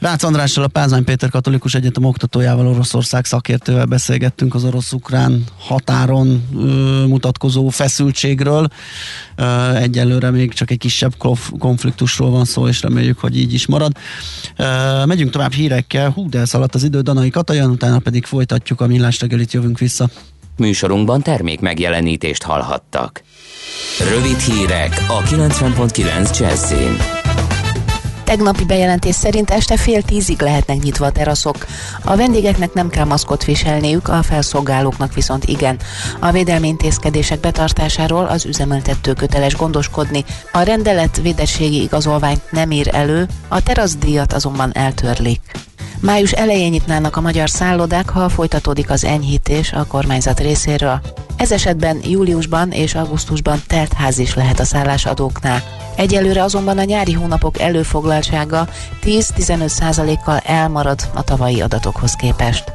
Rácz Andrással, a Pázmány Péter Katolikus Egyetem oktatójával, Oroszország szakértővel beszélgettünk az orosz-ukrán határon ö, mutatkozó feszültségről. Ö, egyelőre még csak egy kisebb konfliktusról van szó, és reméljük, hogy így is marad. Ö, megyünk tovább hírekkel. Hú, de elszaladt az idő, Danai Katajan, utána pedig folytatjuk a millás reggelit, jövünk vissza. Műsorunkban termék megjelenítést hallhattak. Rövid hírek a 90.9 Jazzin. Tegnapi bejelentés szerint este fél tízig lehetnek nyitva a teraszok. A vendégeknek nem kell maszkot viselniük, a felszolgálóknak viszont igen. A védelmi intézkedések betartásáról az üzemeltető köteles gondoskodni. A rendelet védettségi igazolványt nem ír elő, a teraszdíjat azonban eltörlik. Május elején nyitnának a magyar szállodák, ha folytatódik az enyhítés a kormányzat részéről. Ez esetben júliusban és augusztusban telt ház is lehet a szállásadóknál. Egyelőre azonban a nyári hónapok előfoglaltsága 10-15%-kal elmarad a tavalyi adatokhoz képest.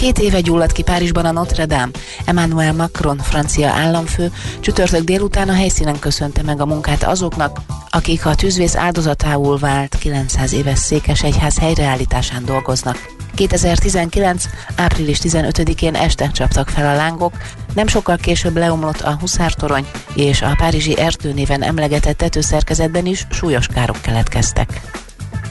Két éve gyulladt ki Párizsban a Notre Dame. Emmanuel Macron, francia államfő, csütörtök délután a helyszínen köszönte meg a munkát azoknak, akik a tűzvész áldozatául vált 900 éves székes egyház helyreállításán dolgoznak. 2019. április 15-én este csaptak fel a lángok, nem sokkal később leomlott a Huszártorony, és a Párizsi Erdő néven emlegetett tetőszerkezetben is súlyos károk keletkeztek.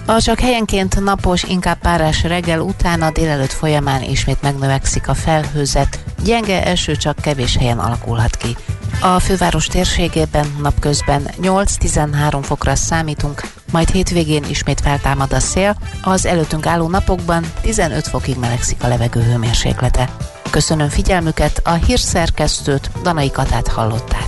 A csak helyenként napos, inkább párás reggel után a délelőtt folyamán ismét megnövekszik a felhőzet, gyenge eső csak kevés helyen alakulhat ki. A főváros térségében napközben 8-13 fokra számítunk, majd hétvégén ismét feltámad a szél, az előttünk álló napokban 15 fokig melegszik a levegő hőmérséklete. Köszönöm figyelmüket, a hírszerkesztőt, Danai Katát hallották.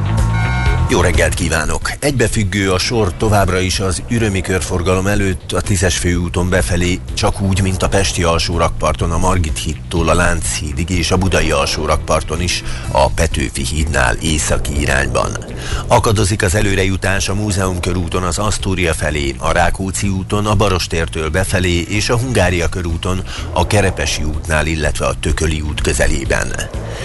jó reggelt kívánok! Egybefüggő a sor továbbra is az ürömi körforgalom előtt a tízes főúton befelé, csak úgy, mint a Pesti alsó rakparton a Margit hídtól a Lánchídig és a Budai alsó rakparton is a Petőfi hídnál északi irányban. Akadozik az előrejutás a Múzeum körúton az Asztória felé, a Rákóczi úton a Barostértől befelé és a Hungária körúton a Kerepesi útnál, illetve a Tököli út közelében.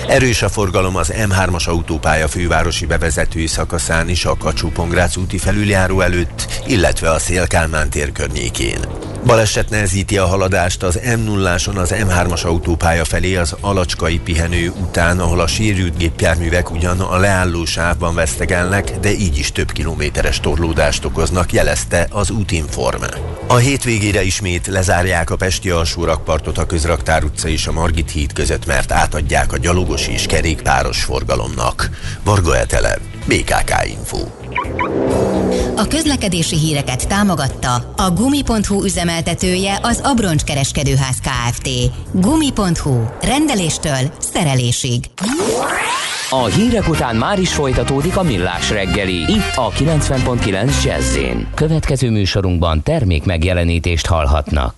Erős a forgalom az M3-as autópálya fővárosi bevezető szakasz szakaszán is a kacsú úti felüljáró előtt, illetve a Szélkálmán tér környékén. Baleset nehezíti a haladást az M0-áson az M3-as autópálya felé az alacskai pihenő után, ahol a sérült gépjárművek ugyan a leálló sávban vesztegelnek, de így is több kilométeres torlódást okoznak, jelezte az Útinform. A hétvégére ismét lezárják a Pesti alsó rakpartot a Közraktár utca és a Margit híd között, mert átadják a gyalogos és kerékpáros forgalomnak. Varga Etele, BKK Info. A közlekedési híreket támogatta a Gumi.hu üzemeltetője az Abroncs Kereskedőház Kft. Gumi.hu. Rendeléstől szerelésig. A hírek után már is folytatódik a millás reggeli. Itt a 90.9 jazz Következő műsorunkban termék megjelenítést hallhatnak.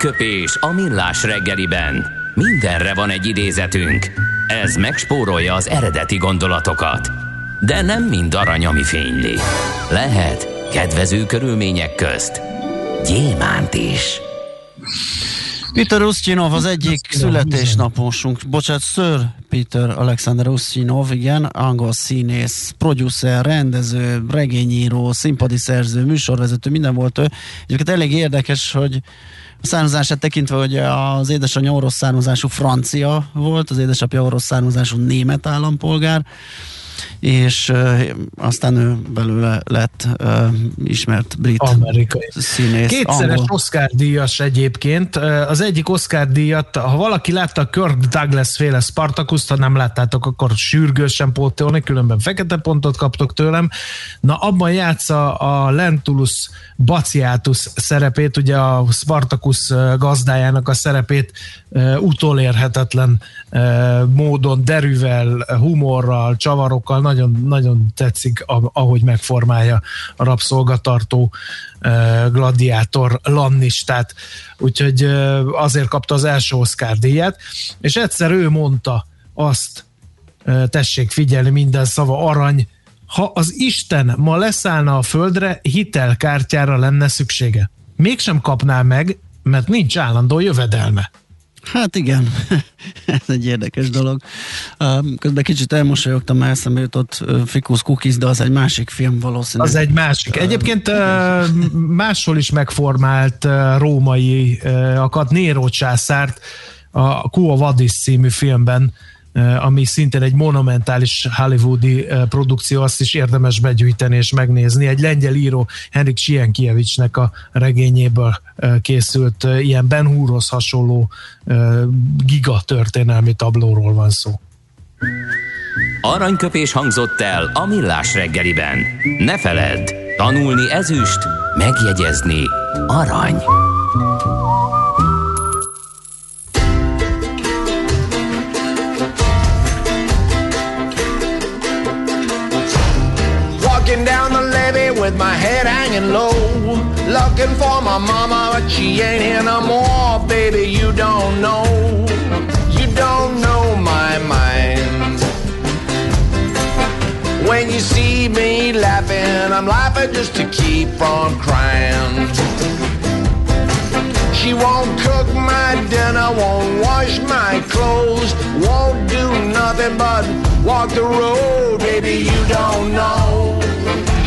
Aranyköpés a millás reggeliben. Mindenre van egy idézetünk. Ez megspórolja az eredeti gondolatokat. De nem mind arany, ami fényli. Lehet kedvező körülmények közt gyémánt is. Peter Ustinov az egyik születésnaposunk, bocsánat, Sir Peter Alexander Ustinov, igen, angol színész, producer, rendező, regényíró, színpadi szerző, műsorvezető, minden volt ő. Egyébként elég érdekes, hogy származását tekintve, hogy az édesanyja orosz származású francia volt, az édesapja orosz származású német állampolgár, és aztán ő belőle lett ismert brit Amerikai. színész. Kétszeres angol. Oscar díjas egyébként. Az egyik Oscar díjat, ha valaki látta a Kirk Douglas féle Spartacus, ha nem láttátok, akkor sürgősen pótolni, különben fekete pontot kaptok tőlem. Na, abban játsza a Lentulus Baciatus szerepét, ugye a Spartacus gazdájának a szerepét utolérhetetlen módon, derűvel, humorral, csavarokkal, nagyon, nagyon tetszik, ahogy megformálja a rabszolgatartó gladiátor lannistát. Úgyhogy azért kapta az első Oscar díjat, és egyszer ő mondta azt, tessék figyelni, minden szava arany, ha az Isten ma leszállna a földre, hitelkártyára lenne szüksége. Mégsem kapná meg, mert nincs állandó jövedelme. Hát igen, (laughs) ez egy érdekes dolog. Közben kicsit elmosolyogtam, mert eszembe jutott uh, Fikus Cookies, de az egy másik film valószínűleg. Az egy másik. Egyébként máshol is megformált ö, római ö, akat Nero császárt a Quo Vadis című filmben, ami szintén egy monumentális hollywoodi produkció, azt is érdemes begyűjteni és megnézni. Egy lengyel író Henrik Sienkiewicznek a regényéből készült ilyen Ben Hurhoz hasonló giga történelmi tablóról van szó. Aranyköpés hangzott el a millás reggeliben. Ne feledd, tanulni ezüst, megjegyezni arany. With my head hanging low. Looking for my mama, but she ain't here no more. Baby, you don't know. You don't know my mind. When you see me laughing, I'm laughing just to keep from crying. She won't cook my dinner, won't wash my clothes, won't do nothing but walk the road. Baby, you don't know,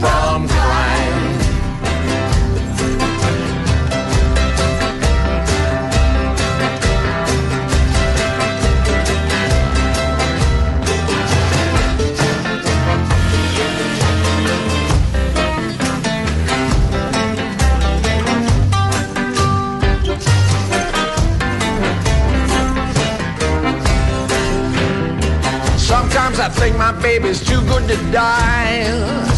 from crying. Sometimes I think my baby's too good to die.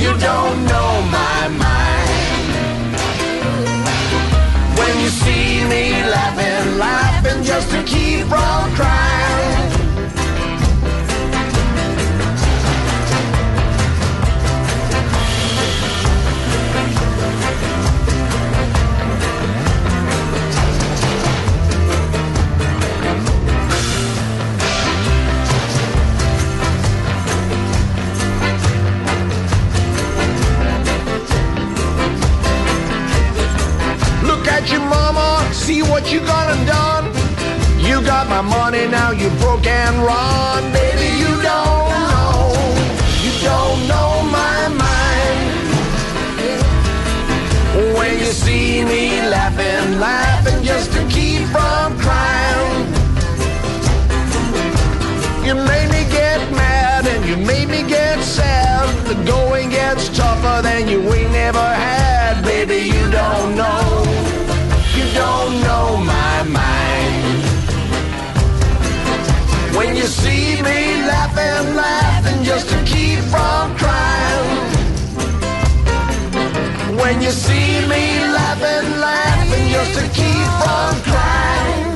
you don't know my mind. When you see me laughing, laughing just to keep from crying. At your mama, see what you gone and done. You got my money, now you broke and run. Baby, you don't from crying. When you see me laughing, laughing just to keep from crying.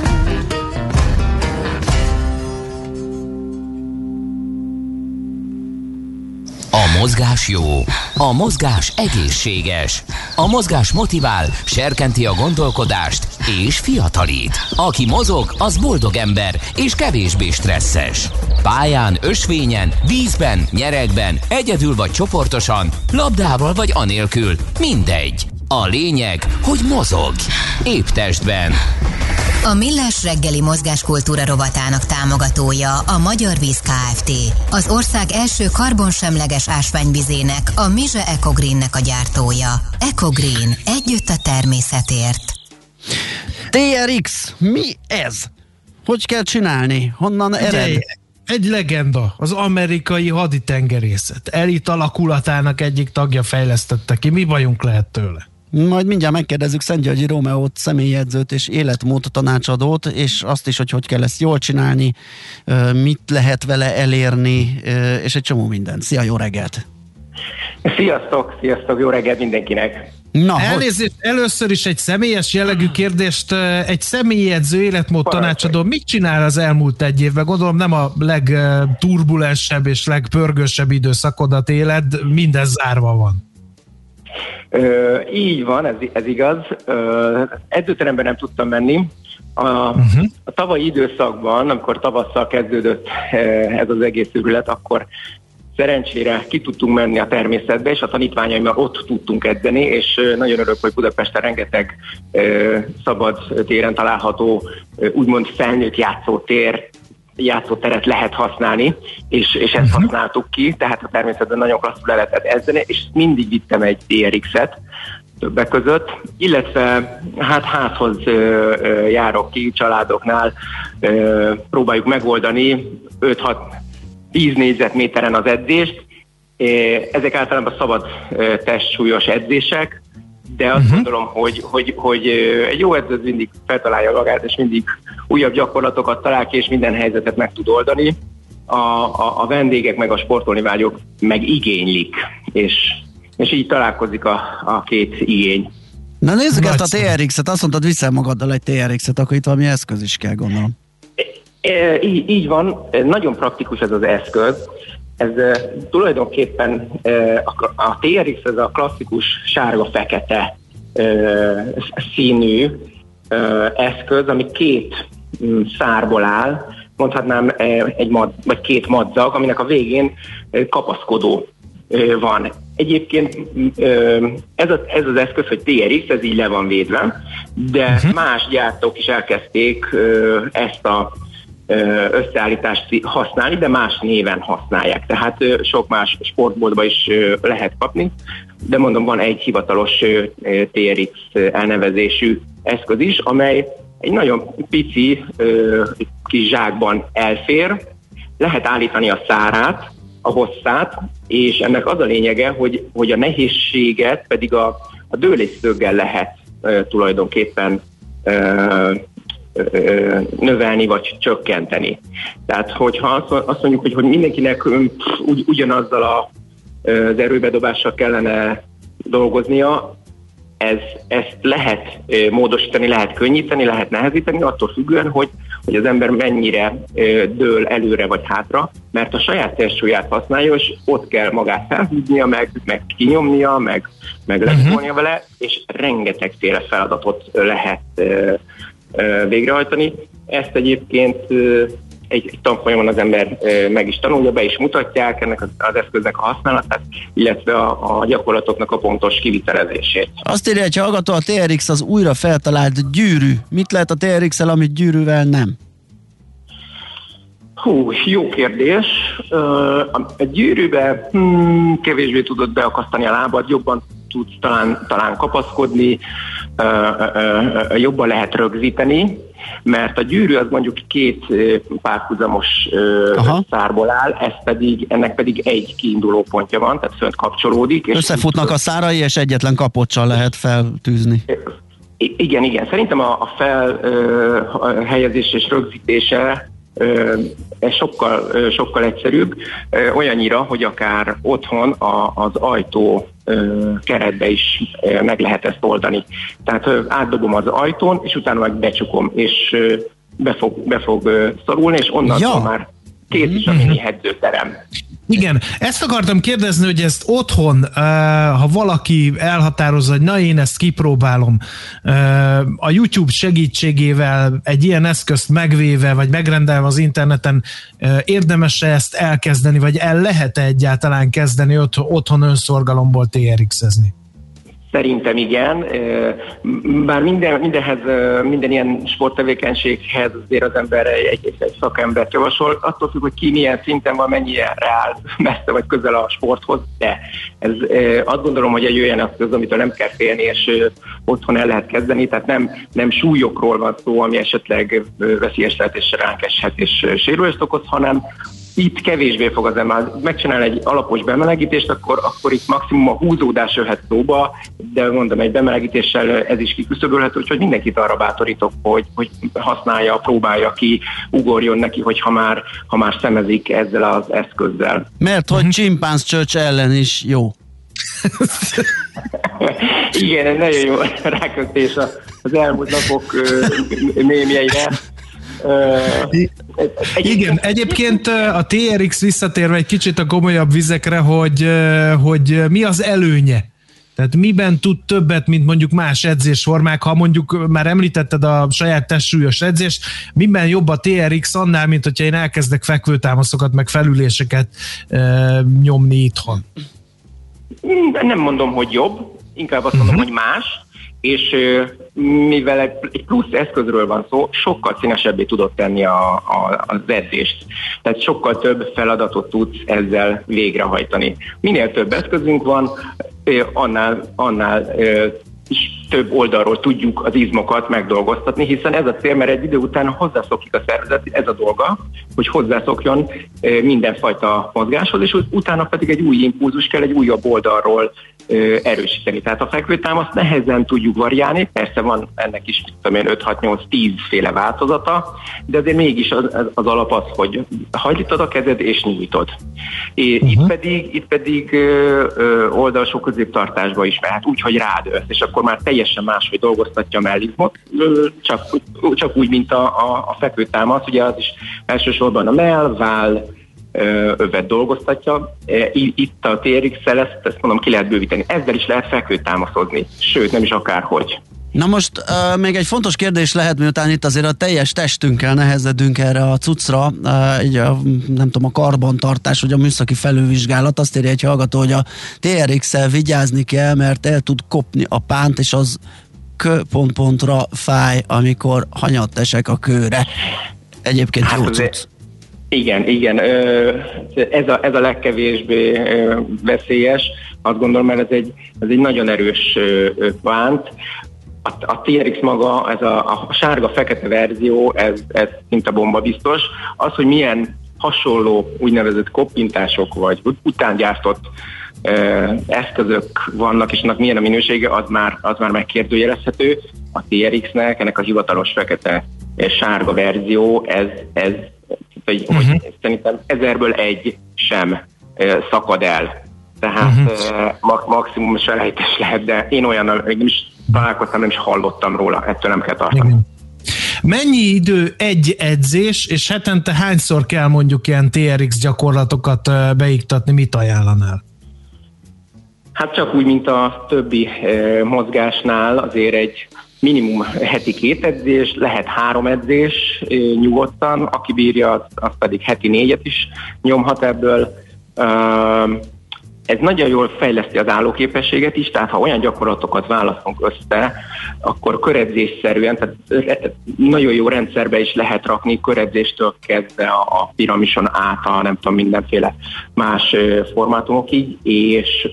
A mozgás jó, a mozgás egészséges, a mozgás motivál, serkenti a gondolkodást és fiatalít. Aki mozog, az boldog ember és kevésbé stresszes. Pályán, ösvényen, vízben, nyeregben, egyedül vagy csoportosan, labdával vagy anélkül, mindegy. A lényeg, hogy mozog. Épp testben. A Millás reggeli mozgáskultúra rovatának támogatója a Magyar Víz Kft. Az ország első karbonsemleges ásványvizének, a Mize Ecogreennek a gyártója. Ecogreen. Együtt a természetért. TRX, mi ez? Hogy kell csinálni? Honnan ered? Figyelj, egy legenda, az amerikai haditengerészet. Elit alakulatának egyik tagja fejlesztette ki. Mi bajunk lehet tőle? Majd mindjárt megkérdezzük Szentgyörgyi Rómeót, személyedzőt és életmód tanácsadót, és azt is, hogy hogy kell ezt jól csinálni, mit lehet vele elérni, és egy csomó minden. Szia, jó reggelt! Sziasztok, sziasztok, jó reggelt mindenkinek! Na, Elnézést, először is egy személyes jellegű kérdést, egy személyedző életmód tanácsadó mit csinál az elmúlt egy évben? Gondolom nem a legturbulensebb és legpörgősebb időszakodat éled, minden zárva van. Ö, így van, ez, ez igaz. Ö, edzőteremben nem tudtam menni. A, uh-huh. a tavalyi időszakban, amikor tavasszal kezdődött ez az egész őrület, akkor szerencsére ki tudtunk menni a természetbe, és a tanítványaimmal ott tudtunk edzeni, és nagyon örök, hogy Budapesten rengeteg ö, szabad téren található, úgymond felnőtt játszótér, játszóteret lehet használni, és, és ezt használtuk ki, tehát a természetben nagyon klasszul le lehetett edzeni, és mindig vittem egy TRX-et többek között, illetve hát házhoz ö, ö, járok ki családoknál, ö, próbáljuk megoldani 5-6 10 négyzetméteren az edzést. Ezek általában szabad testsúlyos edzések, de azt uh-huh. gondolom, hogy, hogy, hogy egy jó edző mindig feltalálja magát, és mindig újabb gyakorlatokat talál ki, és minden helyzetet meg tud oldani. A, a, a vendégek meg a sportolni vágyók meg igénylik, és, és így találkozik a, a két igény. Na nézzük ezt a. TRX-et, azt mondtad, viszel magaddal egy TRX-et, akkor itt valami eszköz is kell gondolom. E, Így, így van, nagyon praktikus ez az eszköz. Ez tulajdonképpen a, TRX ez a klasszikus sárga-fekete színű eszköz, ami két mm, szárból áll, mondhatnám egy mad, vagy két madzag, aminek a végén kapaszkodó van. Egyébként ez, a, ez az eszköz, hogy TRX, ez így le van védve, de uh-huh. más gyártók is elkezdték ezt a összeállítást használni, de más néven használják. Tehát sok más sportboltba is lehet kapni, de mondom, van egy hivatalos TRX elnevezésű eszköz is, amely egy nagyon pici kis zsákban elfér, lehet állítani a szárát, a hosszát, és ennek az a lényege, hogy, hogy a nehézséget pedig a, a dőlésszöggel lehet tulajdonképpen növelni vagy csökkenteni. Tehát, hogyha azt, mondjuk, hogy, hogy mindenkinek ugy, ugyanazzal a, az erőbedobással kellene dolgoznia, ez, ezt lehet módosítani, lehet könnyíteni, lehet nehezíteni, attól függően, hogy, hogy az ember mennyire dől előre vagy hátra, mert a saját testsúlyát használja, és ott kell magát felhúznia, meg, meg kinyomnia, meg, meg uh-huh. vele, és rengetegféle feladatot lehet végrehajtani. Ezt egyébként egy, tanfolyamon az ember meg is tanulja, be is mutatják ennek az, eszköznek a használatát, illetve a, a gyakorlatoknak a pontos kivitelezését. Azt írja egy hallgató, a TRX az újra feltalált gyűrű. Mit lehet a TRX-el, amit gyűrűvel nem? Hú, jó kérdés. A gyűrűbe hmm, kevésbé tudod beakasztani a lábad, jobban tudsz talán, talán kapaszkodni, jobban lehet rögzíteni, mert a gyűrű az mondjuk két párhuzamos Aha. szárból áll, ez pedig, ennek pedig egy kiinduló pontja van, tehát fönt kapcsolódik. És Összefutnak a szárai, és egyetlen kapocsal lehet feltűzni. Igen, igen. Szerintem a, a fel ö, a helyezés és rögzítése ez sokkal, sokkal egyszerűbb, olyannyira, hogy akár otthon a, az ajtó keretbe is meg lehet ezt oldani. Tehát átdobom az ajtón, és utána meg becsukom, és be fog, be fog szorulni, és onnantól Ja. már kész is a mini edzőterem. Igen, ezt akartam kérdezni, hogy ezt otthon, uh, ha valaki elhatározza, hogy na én ezt kipróbálom, uh, a YouTube segítségével egy ilyen eszközt megvéve, vagy megrendelve az interneten, uh, érdemes-e ezt elkezdeni, vagy el lehet egyáltalán kezdeni ott, otthon önszorgalomból TRX-ezni? Szerintem igen, bár minden, mindenhez, minden ilyen sporttevékenységhez azért az ember egy, egy, egy szakembert javasol, attól függ, hogy ki milyen szinten van, mennyire áll (laughs) messze vagy közel a sporthoz, de ez azt gondolom, hogy egy olyan eszköz, amitől nem kell félni, és otthon el lehet kezdeni, tehát nem, nem súlyokról van szó, ami esetleg veszélyes lehet és ránk eshet és sérülést okoz, hanem itt kevésbé fog az ember megcsinál egy alapos bemelegítést, akkor, akkor itt maximum a húzódás jöhet szóba, de mondom, egy bemelegítéssel ez is kiküszöbölhető, úgyhogy mindenkit arra bátorítok, hogy, hogy használja, próbálja ki, ugorjon neki, hogy ha már, ha már szemezik ezzel az eszközzel. Mert hogy csimpánz csöcs ellen is jó. Igen, egy nagyon jó (laughs) rákötés az elmúlt napok ö, Ö, Igen, egyébként a TRX visszatérve egy kicsit a komolyabb vizekre, hogy, hogy mi az előnye? Tehát miben tud többet, mint mondjuk más edzésformák, ha mondjuk már említetted a saját testsúlyos edzést, miben jobb a TRX annál, mint hogyha én elkezdek fekvőtámaszokat, meg felüléseket ö, nyomni itthon? Nem mondom, hogy jobb, inkább azt mondom, hogy más, és mivel egy plusz eszközről van szó, sokkal színesebbé tudod tenni a, a, az edzést. Tehát sokkal több feladatot tudsz ezzel végrehajtani. Minél több eszközünk van, annál, annál is több oldalról tudjuk az izmokat megdolgoztatni, hiszen ez a cél, mert egy idő után hozzászokik a szervezet, ez a dolga, hogy hozzászokjon mindenfajta mozgáshoz, és ut- utána pedig egy új impulzus kell egy újabb oldalról erősíteni. Tehát a fekvőtámaszt nehezen tudjuk variálni, persze van ennek is, tudom én, 5-6-8-10 féle változata, de azért mégis az, az, alap az, hogy hajlítod a kezed és nyújtod. É, uh-huh. Itt pedig, itt pedig ö, ö, oldalsó középtartásba is mehet, úgy, hogy rádőlsz, és akkor már te teljesen máshogy dolgoztatja a mellizmot, csak, csak úgy, mint a, a, a fekvőtámasz, ugye az is elsősorban a mell, váll, övet dolgoztatja. Itt a TRX-el ezt, ezt mondom ki lehet bővíteni. Ezzel is lehet fekvőtámaszozni, sőt nem is akárhogy. Na most uh, még egy fontos kérdés lehet, miután itt azért a teljes testünkkel nehezedünk erre a cuccra, uh, így a, nem tudom, a karbantartás, vagy a műszaki felülvizsgálat, azt írja egy hallgató, hogy a TRX-el vigyázni kell, mert el tud kopni a pánt, és az kő-pont-pontra fáj, amikor hanyat esek a kőre. Egyébként hát jó cucc. Igen, igen. Ez a, ez a legkevésbé veszélyes. Azt gondolom, mert ez egy, ez egy nagyon erős pánt a, a TRX maga, ez a, a sárga-fekete verzió, ez, ez szinte bomba biztos. Az, hogy milyen hasonló úgynevezett koppintások vagy utángyártott uh, eszközök vannak, és annak milyen a minősége, az már, az már megkérdőjelezhető. A TRX-nek, ennek a hivatalos fekete és sárga verzió, ez, ez hogy, uh-huh. szerintem ezerből egy sem uh, szakad el. Tehát uh-huh. uh, maximum selejtes lehet, de én olyan is találkoztam, nem is hallottam róla, ettől nem kell tartani. Igen. Mennyi idő egy edzés, és hetente hányszor kell mondjuk ilyen TRX gyakorlatokat beiktatni, mit ajánlanál? Hát csak úgy, mint a többi mozgásnál, azért egy minimum heti két edzés, lehet három edzés nyugodtan, aki bírja, az, az pedig heti négyet is nyomhat ebből. Ez nagyon jól fejleszti az állóképességet is, tehát ha olyan gyakorlatokat választunk össze, akkor köredzésszerűen, tehát nagyon jó rendszerbe is lehet rakni köredzéstől kezdve a piramison át a nem tudom, mindenféle más formátumokig, és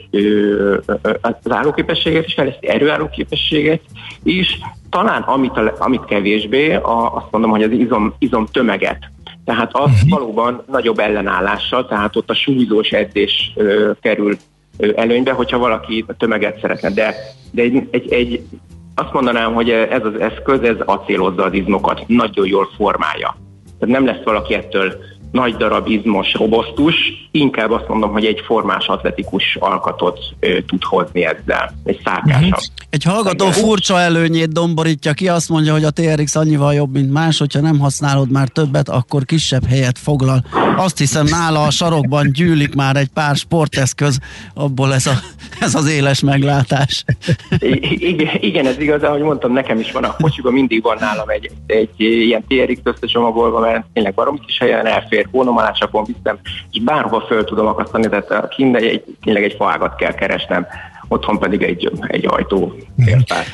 az állóképességet is fejleszti, erőállóképességet is, talán amit, amit kevésbé, a, azt mondom, hogy az izom, izom tömeget tehát az uh-huh. valóban nagyobb ellenállással, tehát ott a súlyzós edzés ö, kerül ö, előnybe, hogyha valaki a tömeget szeretne. De, de egy, egy, egy, azt mondanám, hogy ez az eszköz, ez acélozza az izmokat, nagyon jól formálja. Tehát nem lesz valaki ettől nagy darab izmos, robosztus, inkább azt mondom, hogy egy formás atletikus alkatot ö, tud hozni ezzel, egy szárkásabb. Uh-huh. Egy hallgató Igen. furcsa előnyét domborítja ki, azt mondja, hogy a TRX annyival jobb, mint más, hogyha nem használod már többet, akkor kisebb helyet foglal. Azt hiszem nála a sarokban gyűlik már egy pár sporteszköz, abból ez, a, ez az éles meglátás. Igen, igen, ez igaz, ahogy mondtam, nekem is van a kocsiban, mindig van nálam egy, egy ilyen TRX összecsomagolva, mert tényleg barom kis helyen elfér azért hónomalásakon viszem, és bárhova föl tudom akasztani, tehát kint egy, tényleg egy faágat kell keresnem, otthon pedig egy, egy ajtó értát.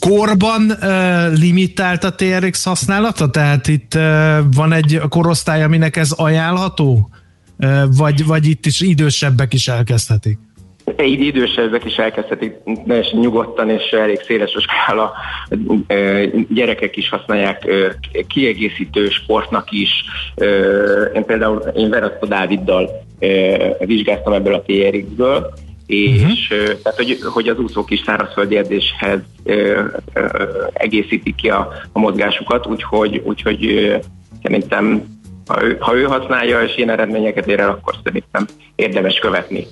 Korban uh, limitált a TRX használata? Tehát itt uh, van egy korosztály, aminek ez ajánlható? Uh, vagy, vagy itt is idősebbek is elkezdhetik? Egy idősebbek is elkezdhetik teljesen nyugodtan, és elég széles a skála. Gyerekek is használják kiegészítő sportnak is. Én például én Veraszta Dáviddal vizsgáztam ebből a TRX-ből, és uh-huh. tehát, hogy, hogy az úszók is szárazföldi edzéshez ö, ö, egészítik ki a, a mozgásukat, úgyhogy, úgyhogy szerintem ha ő, ha ő használja és ilyen eredményeket ér el, akkor szerintem érdemes követni.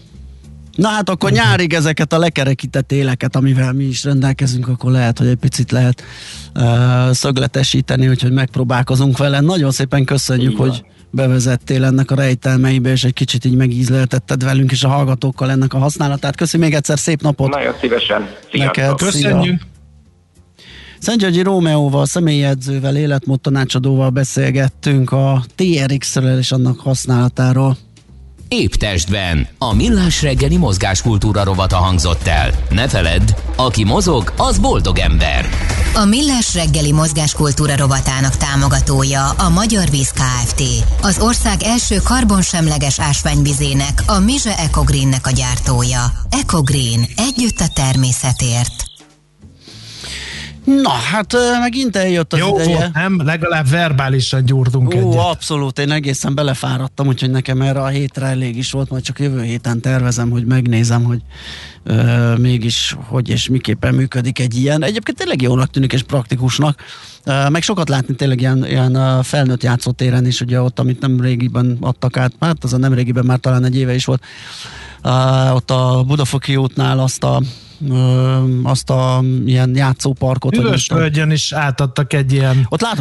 Na hát akkor nyárig ezeket a lekerekített éleket, amivel mi is rendelkezünk, akkor lehet, hogy egy picit lehet uh, szögletesíteni, úgyhogy megpróbálkozunk vele. Nagyon szépen köszönjük, Igen. hogy bevezettél ennek a rejtelmeibe, és egy kicsit így megízleltetted velünk és a hallgatókkal ennek a használatát. Köszönjük még egyszer, szép napot! Nagyon szívesen! Neked, Köszönjük! Szentgyörgyi Rómeóval, személyedzővel, életmód tanácsadóval beszélgettünk a TRX-ről és annak használatáról. Épp testben. A millás reggeli mozgáskultúra rovata hangzott el. Ne feledd, aki mozog, az boldog ember. A millás reggeli mozgáskultúra rovatának támogatója a Magyar Víz Kft. Az ország első karbonsemleges ásványvizének, a Mize Ecogreennek a gyártója. Ecogreen. Együtt a természetért. Na, hát megint eljött az Jó ideje. nem? Legalább verbálisan gyúrtunk Ó, egyet. abszolút, én egészen belefáradtam, úgyhogy nekem erre a hétre elég is volt, majd csak jövő héten tervezem, hogy megnézem, hogy ö, mégis hogy és miképpen működik egy ilyen. Egyébként tényleg jónak tűnik és praktikusnak. Ö, meg sokat látni tényleg ilyen, ilyen felnőtt játszótéren is, ugye ott, amit nem régiben adtak át, hát az a nem régiben már talán egy éve is volt, ö, ott a Budafoki útnál azt a azt a ilyen játszóparkot. völgyön is átadtak egy ilyen Ott látom,